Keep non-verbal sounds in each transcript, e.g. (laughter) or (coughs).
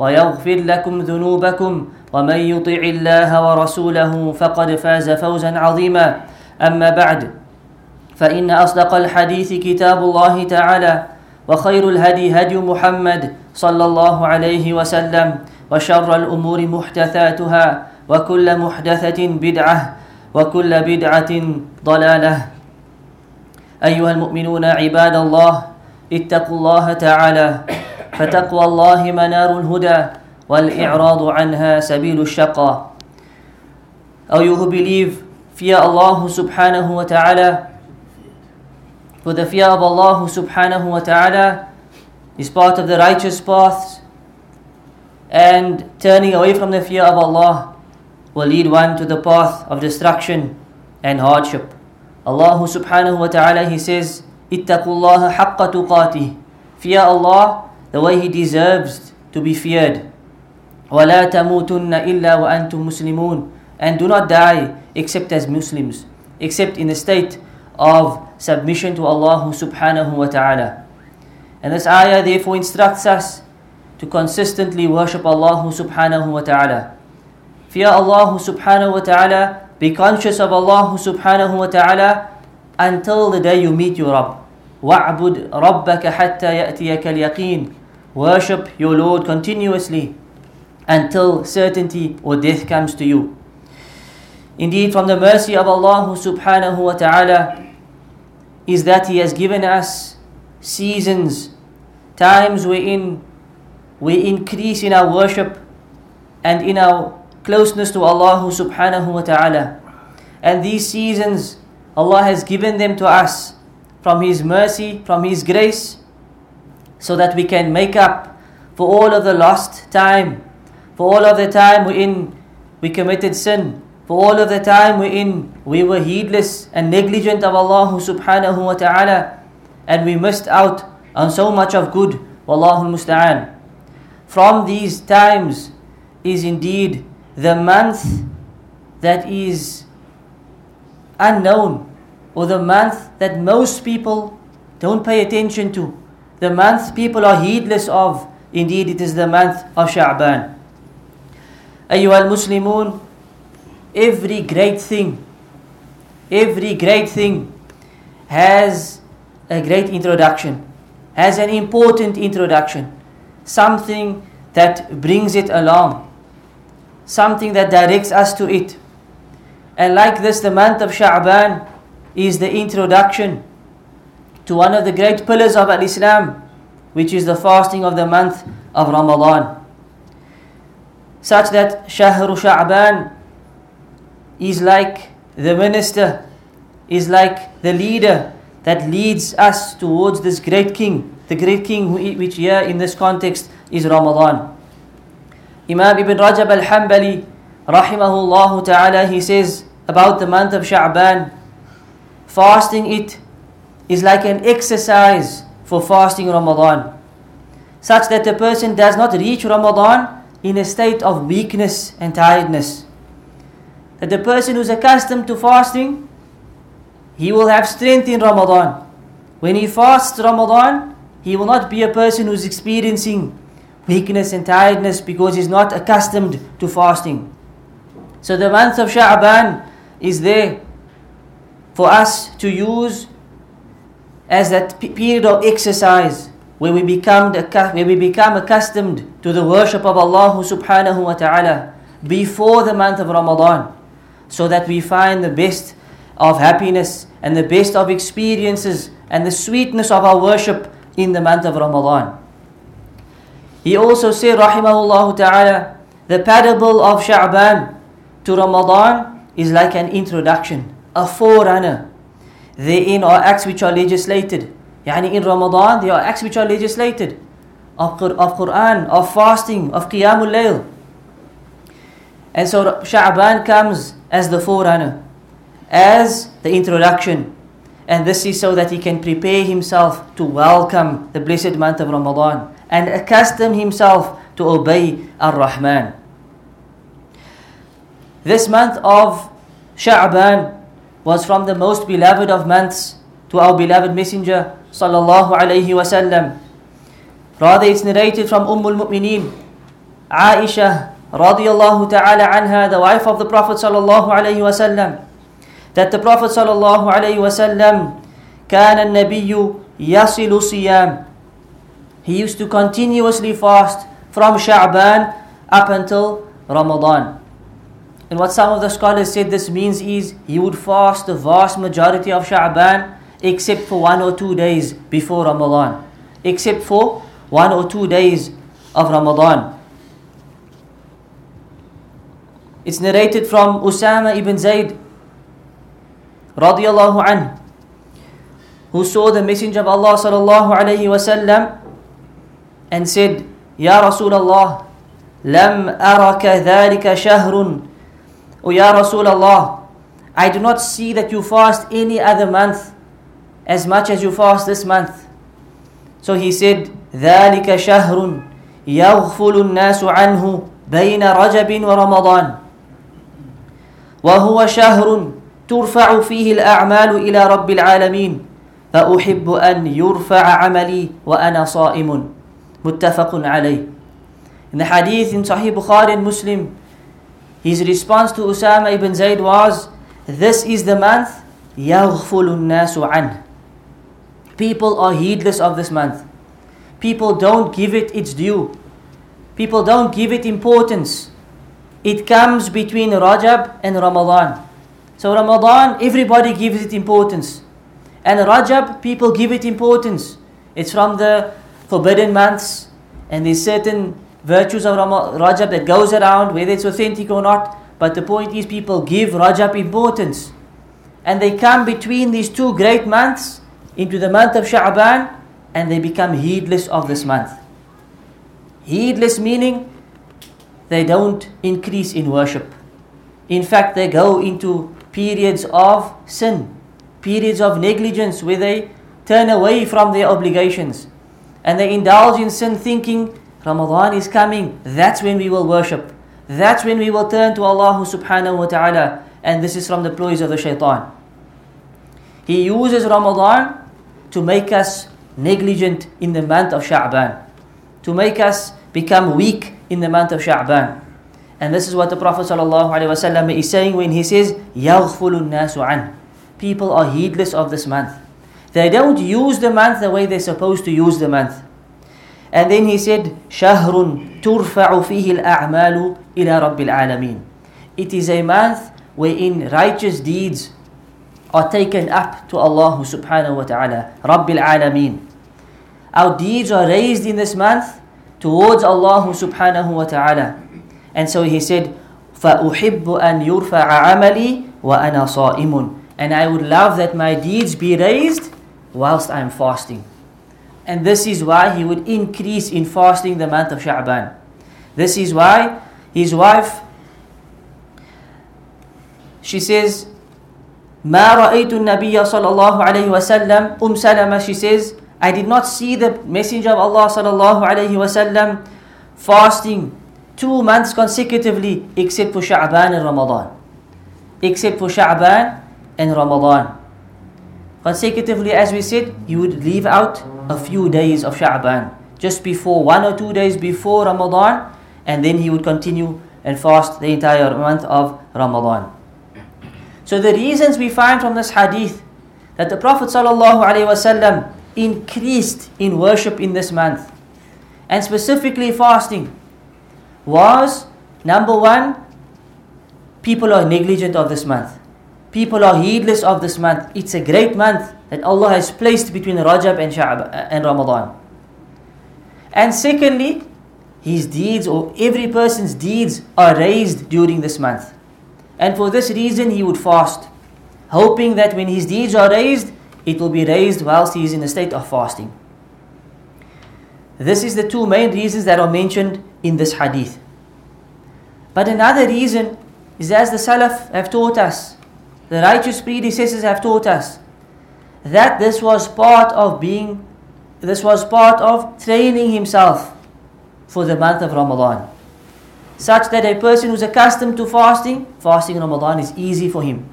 ويغفر لكم ذنوبكم ومن يطع الله ورسوله فقد فاز فوزا عظيما. أما بعد فإن أصدق الحديث كتاب الله تعالى وخير الهدي هدي محمد صلى الله عليه وسلم وشر الأمور محدثاتها وكل محدثة بدعة وكل بدعة ضلالة. أيها المؤمنون عباد الله اتقوا الله تعالى. فتقوى الله منار الهدى والإعراض عنها سبيل الشقاء أو you who believe fear Allah subhanahu wa ta'ala for the fear of Allah subhanahu wa ta'ala is part of the righteous paths and turning away from the fear of Allah will lead one to the path of destruction and hardship. Allah subhanahu wa ta'ala he says ittaqullaha haqqa tuqatih fear Allah the way he deserves to be feared ولا تموتن إلا وأنتم مسلمون and do not die except as Muslims except in a state of submission to Allah subhanahu wa ta'ala and this ayah therefore instructs us to consistently worship Allah subhanahu wa ta'ala fear Allah subhanahu wa ta'ala be conscious of Allah subhanahu wa ta'ala until the day you meet your Rabb وَاعْبُدْ رَبَّكَ حَتَّى يَأْتِيَكَ الْيَقِينَ Worship your Lord continuously until certainty or death comes to you. Indeed, from the mercy of Allah subhanahu wa ta'ala is that He has given us seasons, times wherein we increase in our worship and in our closeness to Allah subhanahu wa ta'ala. And these seasons, Allah has given them to us from His mercy, from His grace, so that we can make up for all of the lost time, for all of the time wherein we committed sin, for all of the time wherein we were heedless and negligent of Allah subhanahu wa ta'ala, and we missed out on so much of good. Wallahu musta'an. From these times is indeed the month that is unknown, or the month that most people don't pay attention to, the month people are heedless of. Indeed, it is the month of Sha'ban. Ayyuhal Muslimun, every great thing, every great thing has a great introduction, has an important introduction, something that brings it along, something that directs us to it. And like this, the month of Sha'ban is the introduction to one of the great pillars of Al Islam, which is the fasting of the month of Ramadan. Such that Shahru Sha'ban is like the minister, is like the leader that leads us towards this great king, the great king which here in this context is Ramadan. Imam Ibn Rajab al Hanbali, rahimahullah ta'ala, he says about the month of Sha'ban, fasting it is like an exercise for fasting Ramadan, such that the person does not reach Ramadan in a state of weakness and tiredness. That the person who's accustomed to fasting, he will have strength in Ramadan. When he fasts Ramadan, he will not be a person who's experiencing weakness and tiredness because he's not accustomed to fasting. So the month of Sha'ban is there for us to use as that period of exercise where we become the, where we become accustomed to the worship of Allah subhanahu wa ta'ala before the month of Ramadan so that we find the best of happiness and the best of experiences and the sweetness of our worship in the month of Ramadan. He also said, Rahimahullah Ta'ala, the parable of Sha'ban to Ramadan is like an introduction, a forerunner. Therein are acts which are legislated. Yani in Ramadan, there are acts which are legislated of, of Quran, of fasting, of Qiyamul Layl. And so Sha'ban comes as the forerunner, as the introduction. And this is so that he can prepare himself to welcome the blessed month of Ramadan and accustom himself to obey Ar-Rahman. This month of Sha'ban was from the most beloved of months to our beloved Messenger sallallahu alayhi wasallam. Rather, it's narrated from Umm al-Mu'mineen, Aisha radiyallahu ta'ala anha, the wife of the Prophet sallallahu alayhi wasallam, that the Prophet sallallahu alayhi wasallam كان النبي يصل صيام He used to continuously fast from Sha'ban up until Ramadan. And what some of the scholars said this means is he would fast the vast majority of Sha'ban except for one or two days before Ramadan. Except for one or two days of Ramadan. It's narrated from Usama ibn Zayd radiallahu anhu who saw the Messenger of Allah sallallahu alayhi wasallam and said, Ya Rasulullah, lam araka dhalika shahrun. O Ya Rasulullah, I do not see that you fast any other month as much as you fast this month. So he said, ذلك شهر يغفل الناس عنه بين رجب ورمضان وهو شهر ترفع فيه الأعمال إلى رب العالمين فأحب أن يرفع عملي وأنا صائم متفق عليه In the hadith in Sahih Bukhari and Muslim, his response to Usama ibn Zayd was, This is the month يغفل الناس عنه People are heedless of this month. People don't give it its due. People don't give it importance. It comes between Rajab and Ramadan. So Ramadan, everybody gives it importance. And Rajab, people give it importance. It's from the forbidden months, and there's certain virtues of Rajab that goes around, whether it's authentic or not. But the point is, people give Rajab importance. And they come between these two great months, into the month of Sha'ban and they become heedless of this month. Heedless meaning they don't increase in worship. In fact, they go into periods of sin, periods of negligence where they turn away from their obligations and they indulge in sin thinking Ramadan is coming, that's when we will worship. That's when we will turn to Allah subhanahu wa ta'ala. And this is from the ploys of the shaitan. He uses Ramadan to make us negligent in the month of Sha'ban, to make us become weak in the month of Sha'ban. And this is what the Prophet ﷺ is saying when he says, يَغْفُلُ النَّاسُ عَنْهُ People are heedless of this month. They don't use the month the way they're supposed to use the month. And then he said, شَهْرٌ تُرْفَعُ فِيهِ الْأَعْمَالُ إِلَى رَبِّ الْعَالَمِينَ It is a month wherein righteous deeds are taken up to Allah subhanahu wa ta'ala, Rabbil Alameen. Our deeds are raised in this month towards Allah subhanahu wa ta'ala. And so he said, فَأُحِبُّ أَن يُرْفَعَ عَمَلِي وَأَنَا صَائِمٌ And I would love that my deeds be raised whilst I'm fasting. And this is why he would increase in fasting the month of Sha'ban. This is why his wife, she says, ما رأيت النبي صلى الله عليه وسلم أم سلمة she says I did not see the messenger of Allah صلى الله عليه وسلم fasting two months consecutively except for Sha'ban and Ramadan except for Sha'ban and Ramadan consecutively as we said you would leave out a few days of Sha'ban just before one or two days before Ramadan and then he would continue and fast the entire month of Ramadan so the reasons we find from this hadith that the Prophet ﷺ increased in worship in this month and specifically fasting was number one people are negligent of this month. People are heedless of this month. It's a great month that Allah has placed between Rajab and Sha'ab uh, and Ramadan. And secondly, his deeds or every person's deeds are raised during this month. And for this reason, he would fast, hoping that when his deeds are raised, it will be raised whilst he is in a state of fasting. This is the two main reasons that are mentioned in this hadith. But another reason is as the Salaf have taught us, the righteous predecessors have taught us, that this was part of being, this was part of training himself for the month of Ramadan. Such that a person who's accustomed to fasting, fasting Ramadan is easy for him.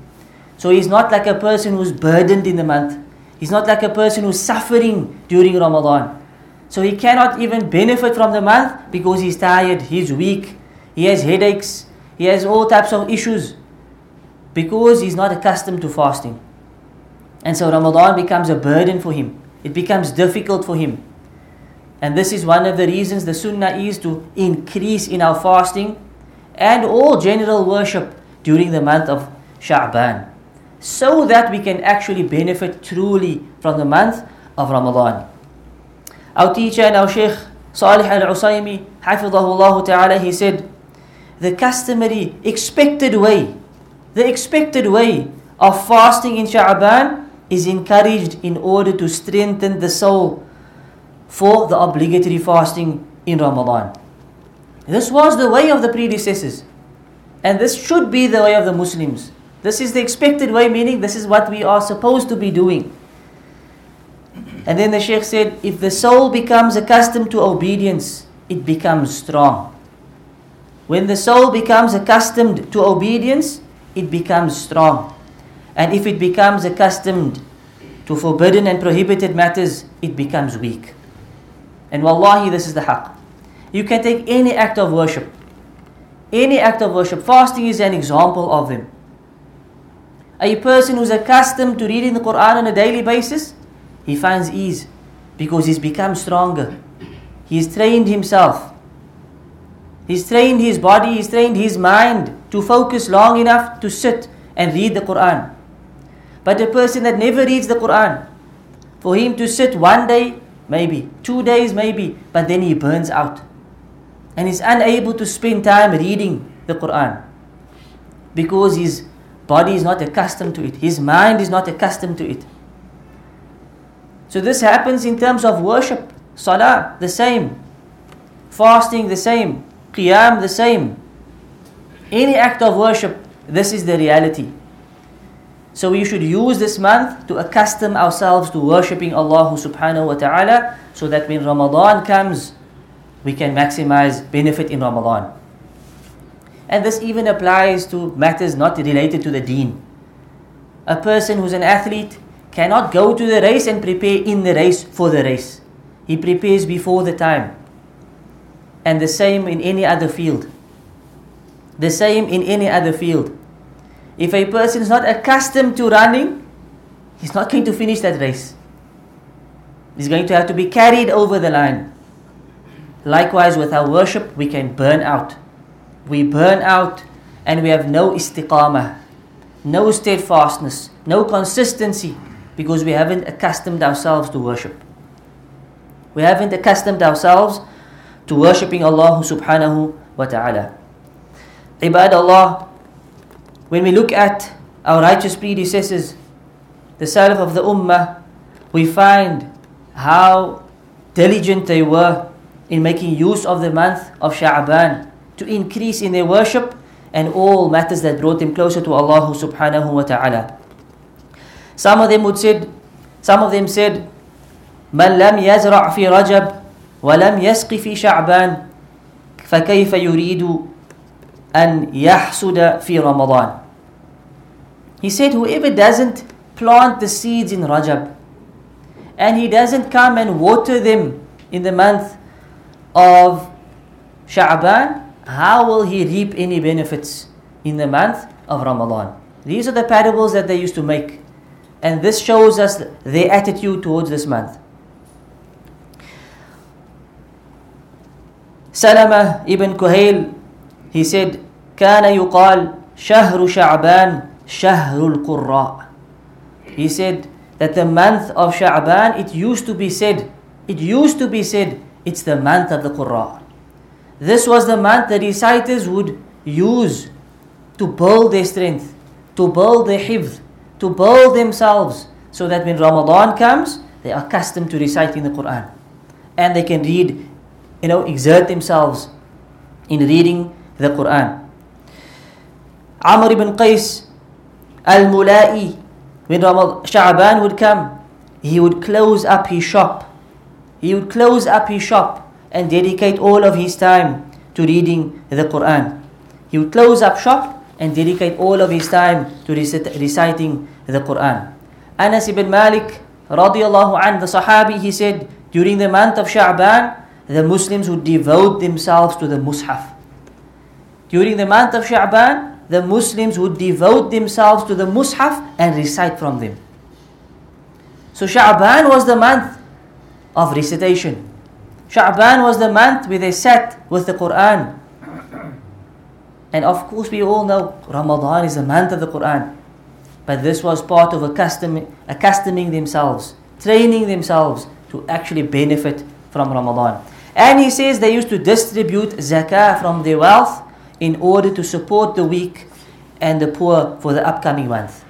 So he's not like a person who's burdened in the month. He's not like a person who's suffering during Ramadan. So he cannot even benefit from the month because he's tired, he's weak, he has headaches, he has all types of issues because he's not accustomed to fasting. And so Ramadan becomes a burden for him. It becomes difficult for him. And this is one of the reasons the sunnah is to increase in our fasting and all general worship during the month of Sha'ban so that we can actually benefit truly from the month of Ramadan. Our teacher and our Sheikh Salih al-Usaymi, Hafidahullah Ta'ala, he said, the customary expected way, the expected way of fasting in Sha'ban is encouraged in order to strengthen the soul for the obligatory fasting in Ramadan. This was the way of the predecessors, and this should be the way of the Muslims. This is the expected way, meaning this is what we are supposed to be doing. And then the Sheikh said, if the soul becomes accustomed to obedience, it becomes strong. When the soul becomes accustomed to obedience, it becomes strong. And if it becomes accustomed to forbidden and prohibited matters, it becomes weak. And wallahi, this is the haqq. You can take any act of worship. Any act of worship. Fasting is an example of them. A person who's accustomed to reading the Quran on a daily basis, he finds ease because he's become stronger. He's trained himself. He's trained his body, he's trained his mind to focus long enough to sit and read the Quran. But a person that never reads the Quran, for him to sit one day, maybe, two days, maybe, but then he burns out. And he's unable to spend time reading the Quran because his body is not accustomed to it, his mind is not accustomed to it. So this happens in terms of worship. Salah, the same. Fasting, the same. Qiyam, the same. Any act of worship, this is the reality. So we should use this month to accustom ourselves to worshipping Allah subhanahu wa ta'ala so that when Ramadan comes, we can maximize benefit in Ramadan. And this even applies to matters not related to the deen. A person who's an athlete cannot go to the race and prepare in the race for the race. He prepares before the time. And the same in any other field. The same in any other field. If a person is not accustomed to running, he's not going to finish that race. He's going to have to be carried over the line. Likewise, with our worship, we can burn out. We burn out and we have no istiqamah, no steadfastness, no consistency because we haven't accustomed ourselves to worship. We haven't accustomed ourselves to worshipping Allah subhanahu wa ta'ala. Ibad Allah, when we look at our righteous predecessors, the Salaf of the Ummah, we find how diligent they were in making use of the month of Sha'ban to increase in their worship and all matters that brought them closer to Allah subhanahu wa ta'ala. Some of them would said, some of them said, من لم يزرع في رجب ولم يسق في شعبان فكيف يريد أن يحسد في رمضان He said whoever doesn't plant the seeds in Rajab and he doesn't come and water them in the month of Sha'ban, how will he reap any benefits in the month of Ramadan? These are the parables that they used to make. And this shows us their attitude towards this month. Salama ibn Kuhail, he said, كان يقال شهر شعبان شهر القراء. He said that the month of Sha'ban, it used to be said, it used to be said, it's the month of the Qur'an. This was the month the reciters would use to build their strength, to build their hifz, to build themselves, so that when Ramadan comes, they are accustomed to reciting the Quran. And they can read, you know, exert themselves in reading the Quran. Amr ibn Qais al-Mula'i, when Sha'ban would come, he would close up his shop. He would close up his shop and dedicate all of his time to reading the Quran. He would close up shop and dedicate all of his time to reciting the Quran. Anas ibn Malik radiallahu anh, the Sahabi, he said, during the month of Sha'ban, the Muslims would devote themselves to the Mus'haf. During the month of Sha'ban, the Muslims would devote themselves to the Mus'haf and recite from them. So Sha'ban was the month of recitation. Sha'ban was the month where they sat with the Quran. And of course, we all know Ramadan is the month of the Quran. But this was part of accustoming, accustoming themselves, training themselves to actually benefit from Ramadan. And he says they used to distribute zakah from their wealth in order to support the weak and the poor for the upcoming month.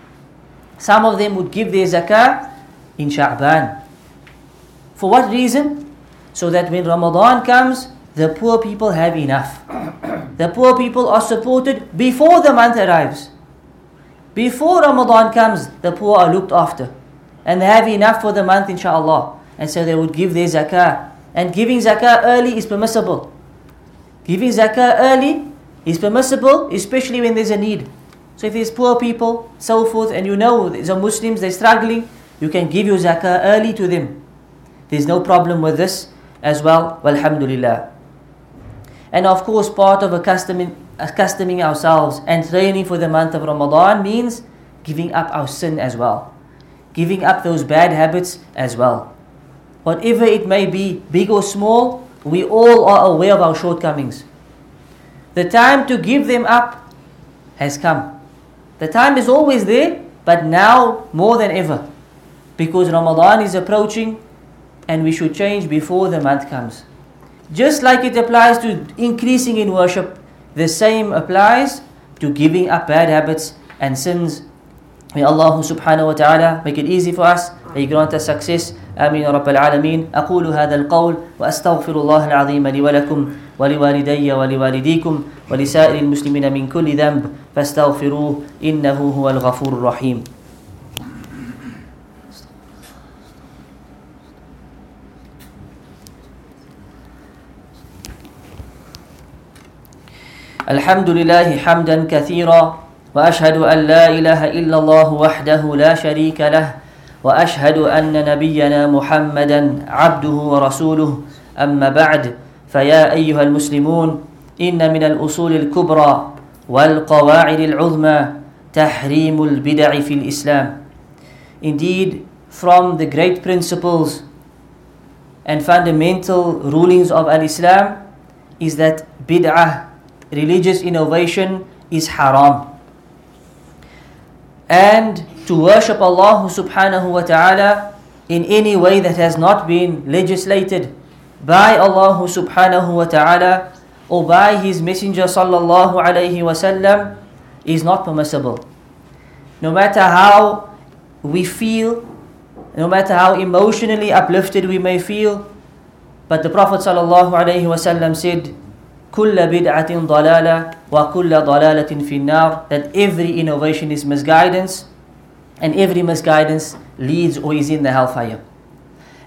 Some of them would give their zakah in Sha'ban. For what reason? So that when Ramadan comes, the poor people have enough. The poor people are supported before the month arrives. Before Ramadan comes, the poor are looked after. And they have enough for the month, inshallah. And so they would give their zakah. And giving zakah early is permissible. Giving zakah early is permissible, especially when there's a need. So if there's poor people, so forth, and you know there's a Muslims, they're struggling, you can give your zakah early to them. There's no problem with this as well. Walhamdulillah. And of course, part of accustoming, accustoming ourselves and training for the month of Ramadan means giving up our sin as well. Giving up those bad habits as well. Whatever it may be, big or small, we all are aware of our shortcomings. The time to give them up has come. The time is always there, but now more than ever. Because Ramadan is approaching and we should change before the month comes. Just like it applies to increasing in worship, the same applies to giving up bad habits and sins. May Allah subhanahu wa ta'ala make it easy for us. May He grant us success. آمين يا رب العالمين أقول هذا القول وأستغفر الله العظيم لي ولكم ولوالدي ولوالديكم ولسائر المسلمين من كل ذنب فاستغفروه إنه هو الغفور الرحيم. الحمد لله حمدا كثيرا وأشهد أن لا إله إلا الله وحده لا شريك له وأشهد أن نبينا محمدا عبده ورسوله. أما بعد فيا ايها المسلمون ان من الاصول الكبرى والقواعد العظمى تحريم البدع في الاسلام Indeed, from the great principles and fundamental rulings of Al-Islam is that bid'ah, religious innovation, is haram. And to worship Allah subhanahu wa ta'ala in any way that has not been legislated by Allah subhanahu wa ta'ala or by His Messenger sallallahu alayhi wasallam is not permissible. No matter how we feel, no matter how emotionally uplifted we may feel, but the Prophet sallallahu alayhi wasallam said, كل بدعة ضلالة وكل ضلالة في النار that every innovation is misguidance and every misguidance leads or is in the hellfire.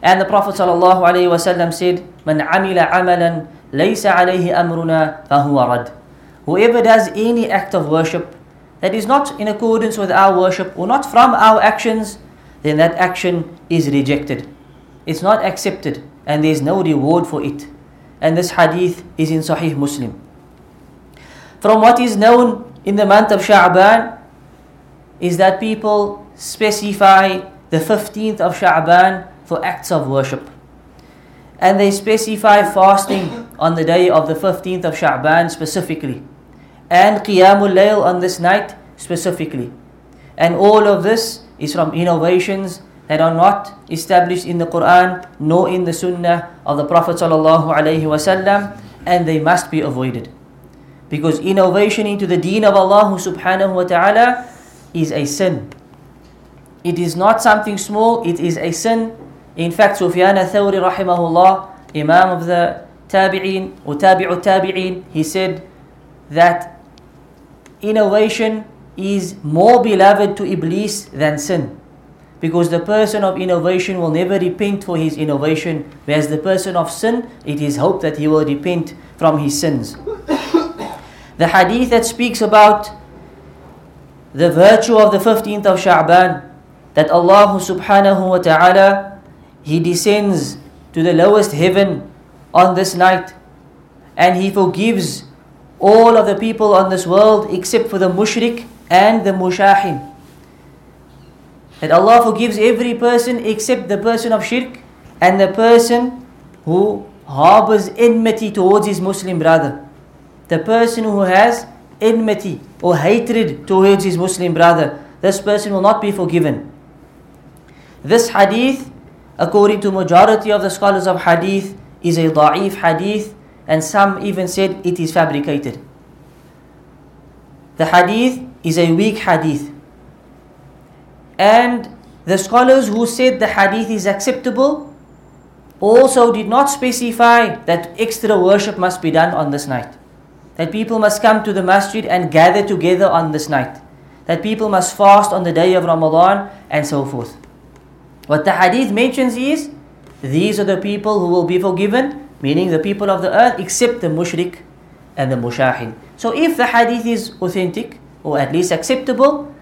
And the Prophet ﷺ said, Man amila amalan laysa alayhi amruna fahuwa rad. Whoever does any act of worship that is not in accordance with our worship or not from our actions, then that action is rejected. It's not accepted and there is no reward for it. And this hadith is in Sahih Muslim. From what is known in the month of Sha'ban is that people specify the 15th of Sha'ban for acts of worship. And they specify fasting on the day of the 15th of Sha'ban specifically. and Qiyamul Layl on this night specifically. And all of this is from innovations that are not established in the Quran nor in the Sunnah of the Prophet ﷺ, and they must be avoided. Because innovation into the deen of Allah subhanahu wa ta'ala is a sin. It is not something small, it is a sin. In fact, Sufyan al-Thawri rahimahullah, Imam of the Tabi'in, or Tabi'in, he said that innovation is more beloved to Iblis than sin. Because the person of innovation will never repent for his innovation, whereas the person of sin, it is hoped that he will repent from his sins. (coughs) the hadith that speaks about the virtue of the 15th of Sha'ban, that Allah subhanahu wa ta'ala, He descends to the lowest heaven on this night and He forgives all of the people on this world except for the mushrik and the mushahin. That Allah forgives every person except the person of shirk and the person who harbors enmity towards his Muslim brother. The person who has enmity or hatred towards his Muslim brother, this person will not be forgiven. This hadith, according to majority of the scholars of hadith, is a da'if hadith and some even said it is fabricated. The hadith is a weak hadith. And the scholars who said the hadith is acceptable also did not specify that extra worship must be done on this night. That people must come to the masjid and gather together on this night. That people must fast on the day of Ramadan and so forth. What the hadith mentions is these are the people who will be forgiven, meaning the people of the earth, except the mushrik and the mushahin. So if the hadith is authentic, or at least acceptable,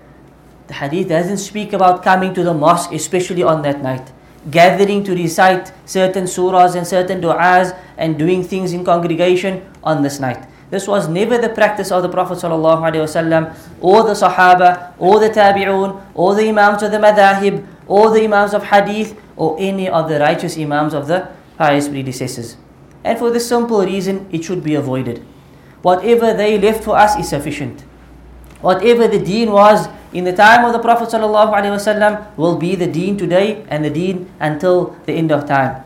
the hadith doesn't speak about coming to the mosque, especially on that night. Gathering to recite certain surahs and certain du'as and doing things in congregation on this night. This was never the practice of the Prophet ﷺ or the Sahaba or the Tabi'un or the Imams of the Madahib or the Imams of Hadith or any of the righteous Imams of the pious predecessors. And for this simple reason, it should be avoided. Whatever they left for us is sufficient. Whatever the deen was in the time of the Prophet ﷺ will be the deen today and the deen until the end of time.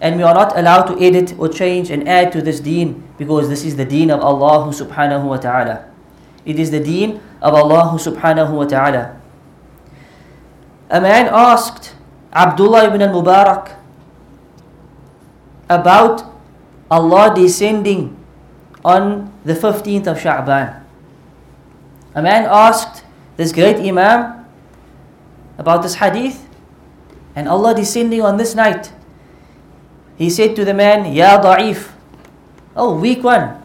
And we are not allowed to edit or change and add to this deen because this is the deen of Allah subhanahu wa ta'ala. It is the deen of Allah subhanahu wa ta'ala. A man asked Abdullah ibn al-Mubarak about Allah descending on the 15th of Sha'ban. A man asked this great Imam about this hadith and Allah descending on this night. He said to the man, Ya da'if, oh weak one,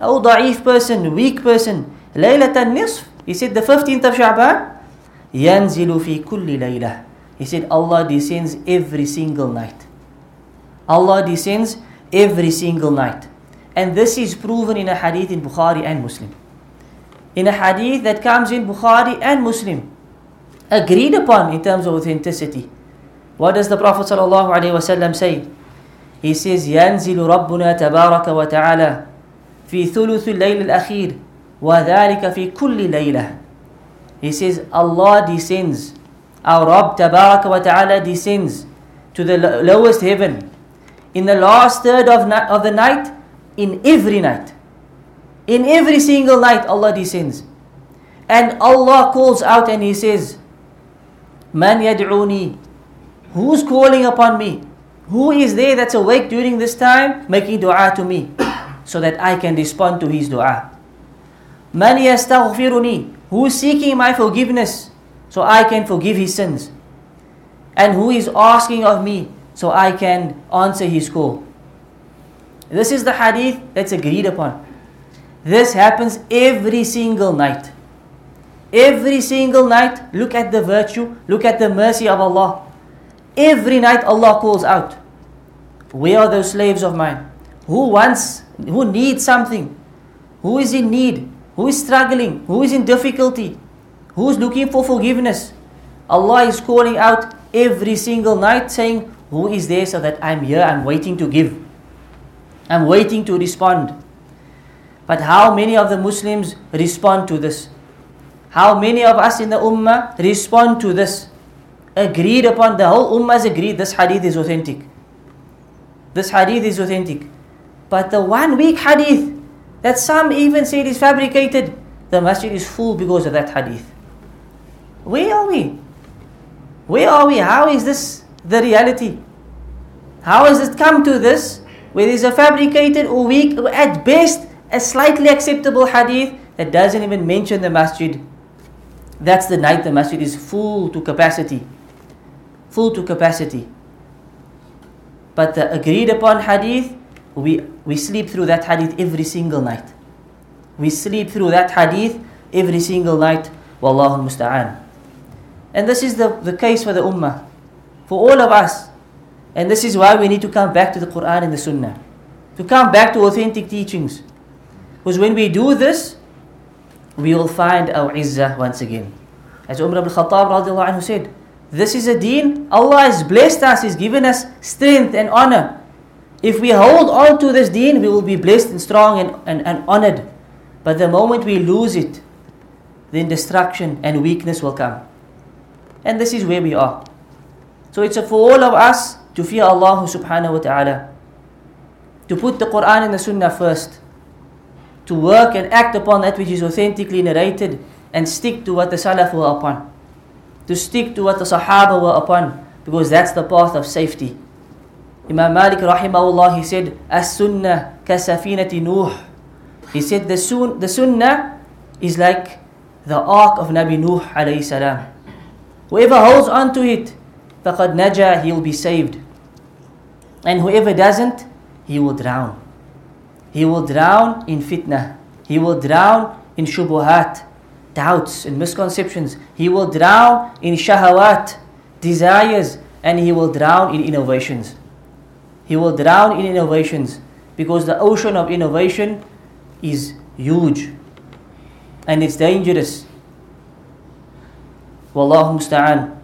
oh da'if person, weak person, Laylat al nisf He said the 15th of Sha'ban, yanzilu fi kulli laylah. He said Allah descends every single night. Allah descends every single night. And this is proven in a hadith in Bukhari and Muslim. In a hadith that comes in Bukhari and Muslim, agreed upon in terms of authenticity. What does the Prophet ﷺ say? He says, ينزل ربنا تبارك وتعالى في ثلث الليل الأخير وذلك في كل ليلة. he says, Allah descends. Our Rabb wa Ta'ala descends to the lowest heaven. In the last third of, of the night, in every night. In every single night, Allah descends. And Allah calls out and He says, Man yad'uni. Who's calling upon me? Who is there that's awake during this time making dua to me so that I can respond to his dua? Man yastaghfiruni. Who is seeking my forgiveness so I can forgive his sins? And who is asking of me so I can answer his call? This is the hadith that's agreed upon. This happens every single night. Every single night, look at the virtue, look at the mercy of Allah. Every night Allah calls out, Where are those slaves of mine? Who wants, who needs something? Who is in need? Who is struggling? Who is in difficulty? Who is looking for forgiveness? Allah is calling out every single night saying, Who is there so that I'm here, I'm waiting to give. I'm waiting to respond. But how many of the Muslims respond to this? How many of us in the Ummah respond to this? Agreed upon, the whole Ummah has agreed this hadith is authentic. This hadith is authentic. But the one weak hadith that some even say it is fabricated, the masjid is full because of that hadith. Where are we? Where are we? How is this the reality? How has it come to this? Where there's a fabricated or weak, or at best, a slightly acceptable hadith that doesn't even mention the masjid. That's the night the masjid is full to capacity. Full to capacity. But the agreed upon hadith, we, we sleep through that hadith every single night. We sleep through that hadith every single night. Wallahu musta'an. And this is the, the case for the ummah. For all of us. And this is why we need to come back to the Quran and the Sunnah. To come back to authentic teachings. Because when we do this, we will find our izzah once again. As Umar ibn Khattab anhu said, this is a deen, Allah has blessed us, He's given us strength and honor. If we hold on to this deen, we will be blessed and strong and, and, and honored. But the moment we lose it, then destruction and weakness will come. And this is where we are. So it's for all of us to fear Allah subhanahu wa ta'ala. To put the Quran and the Sunnah first. To work and act upon that which is authentically narrated and stick to what the Salaf were upon. To stick to what the Sahaba were upon because that's the path of safety. Imam Malik rahimahullah, he said, As-sunnah kasafinati Nuh. He said, the, sun, the sunnah is like the ark of Nabi Nuh alayhi salam. Whoever holds on to it, faqad naja, he will be saved. And whoever doesn't, he will drown. He will drown in fitnah. He will drown in shubuhat, doubts and misconceptions. He will drown in shahawat, desires, and he will drown in innovations. He will drown in innovations because the ocean of innovation is huge and it's dangerous. Wallahu musta'an.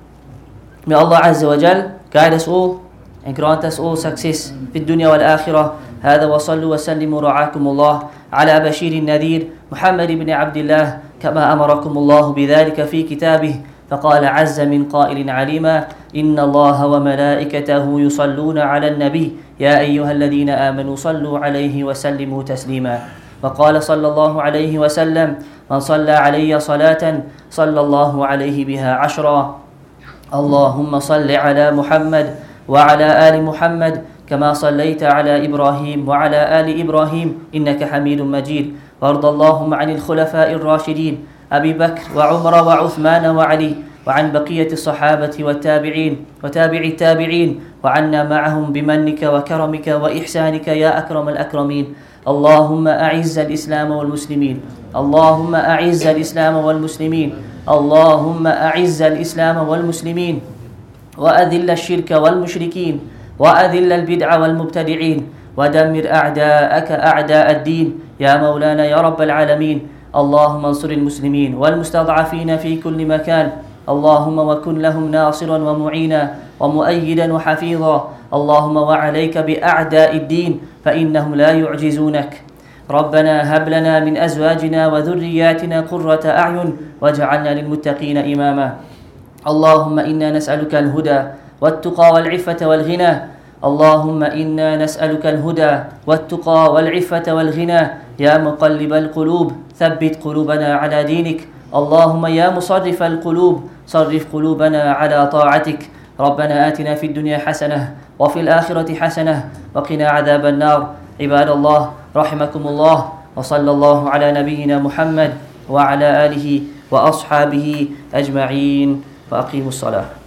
May Allah Azza wa Jal guide us all and grant us all success في الدنيا والآخرة هذا وصلوا وسلموا رعاكم الله على بشير النذير محمد بن عبد الله كما أمركم الله بذلك في كتابه فقال عز من قائل عليما إن الله وملائكته يصلون على النبي يا أيها الذين آمنوا صلوا عليه وسلموا تسليما. وقال صلى الله عليه وسلم من صلى علي صلاة صلى الله عليه بها عشرا. اللهم صل على محمد وعلى آل محمد كما صليت على إبراهيم وعلى آل إبراهيم إنك حميد مجيد. وارض اللهم عن الخلفاء الراشدين أبي بكر وعمر وعثمان وعلي وعن بقية الصحابة والتابعين وتابع التابعين وعنا معهم بمنك وكرمك وإحسانك يا أكرم الأكرمين. اللهم أعز الإسلام والمسلمين. اللهم أعز الإسلام والمسلمين. اللهم أعز الإسلام والمسلمين. وأذل الشرك والمشركين. وأذل البدع والمبتدعين. ودمر أعداءك أعداء الدين. يا مولانا يا رب العالمين. اللهم انصر المسلمين والمستضعفين في كل مكان. اللهم وكن لهم ناصرا ومعينا ومؤيدا وحفيظا. اللهم وعليك بأعداء الدين فإنهم لا يعجزونك. ربنا هب لنا من أزواجنا وذرياتنا قرة أعين واجعلنا للمتقين إماما. اللهم إنا نسألك الهدى والتقى والعفة والغنى اللهم إنا نسألك الهدى والتقى والعفة والغنى. يا مقلب القلوب ثبت قلوبنا على دينك. اللهم يا مصرف القلوب صرف قلوبنا على طاعتك. ربنا آتنا في الدنيا حسنة وفي الآخرة حسنة وقنا عذاب النار. عباد الله رحمكم الله وصلى الله على نبينا محمد وعلى آله وأصحابه أجمعين. فاقيموا الصلاة.